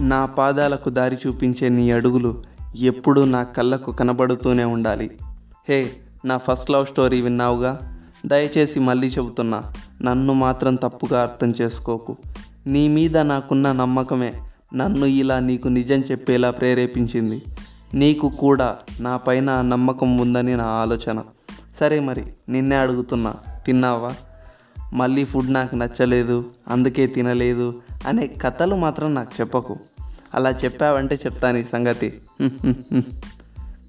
నా పాదాలకు దారి చూపించే నీ అడుగులు ఎప్పుడూ నా కళ్ళకు కనబడుతూనే ఉండాలి. హే నా ఫస్ట్ లవ్ స్టోరీ విన్నావుగా? దయచేసి మళ్ళీ చెబుతున్నా నన్ను మాత్రం తప్పుగా అర్థం చేసుకోకు. నీ మీద నాకున్న నమ్మకమే నన్ను ఇలా నీకు నిజం చెప్పేలా ప్రేరేపించింది. నీకు కూడా నా పైన నమ్మకం ఉందని నా ఆలోచన. సరే మరి నిన్నే అడుగుతున్నా తిన్నావా? మళ్ళీ ఫుడ్ నాకు నచ్చలేదు అందుకే తినలేదు అనే కథలు మాత్రం నాకు చెప్పకు. అలా చెప్పావంటే చెప్తాను ఈ సంగతి.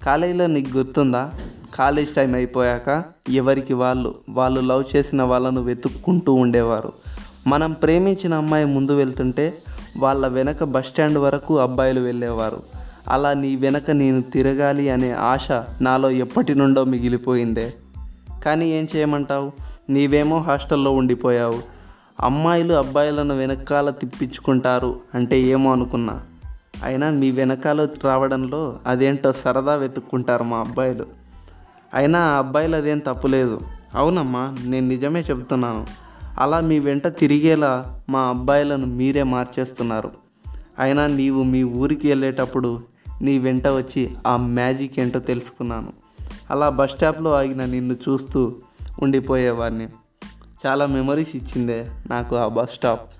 కాలేజీలో నీకు గుర్తుందా? కాలేజ్ టైం అయిపోయాక ఎవరికి వాళ్ళు? వాళ్ళు లవ్ చేసిన వాళ్ళను వెతుక్కుంటూ ఉండేవారు. మనం ప్రేమించిన అమ్మాయి ముందు వెళ్తుంటే వాళ్ళ వెనక బస్ స్టాండ్ వరకు అబ్బాయిలు వెళ్ళేవారు. అలా నీ వెనక నేను తిరగాలి అనే ఆశ నాలో ఎప్పటి నుండో మిగిలిపోయిందే. కానీ ఏం చేయమంటావు? నీవేమో హాస్టల్లో ఉండిపోయావు. అమ్మాయిలు అబ్బాయిలను వెనకాల తిప్పించుకుంటారు అంటే ఏమో అనుకున్నా. అయినా మీ వెనకాల రావడంలో అదేంటో సరదా వెతుక్కుంటారు మా అబ్బాయిలు. అయినా ఆ అబ్బాయిలు అదేం తప్పులేదు అవునమ్మా నేను నిజమే చెప్తున్నాను అలా మీ వెంట తిరిగేలా మా అబ్బాయిలను మీరే మార్చేస్తున్నారు. అయినా నీవు మీ ఊరికి వెళ్ళేటప్పుడు నీ వెంట వచ్చి ఆ మ్యాజిక్ ఏంటో తెలుసుకున్నాను. అలా బస్ స్టాప్లో ఆగిన నిన్ను చూస్తూ ఉండిపోయేవాడిని చాలా మెమరీస్ ఇచ్చిందే నాకు ఆ బస్ స్టాప్.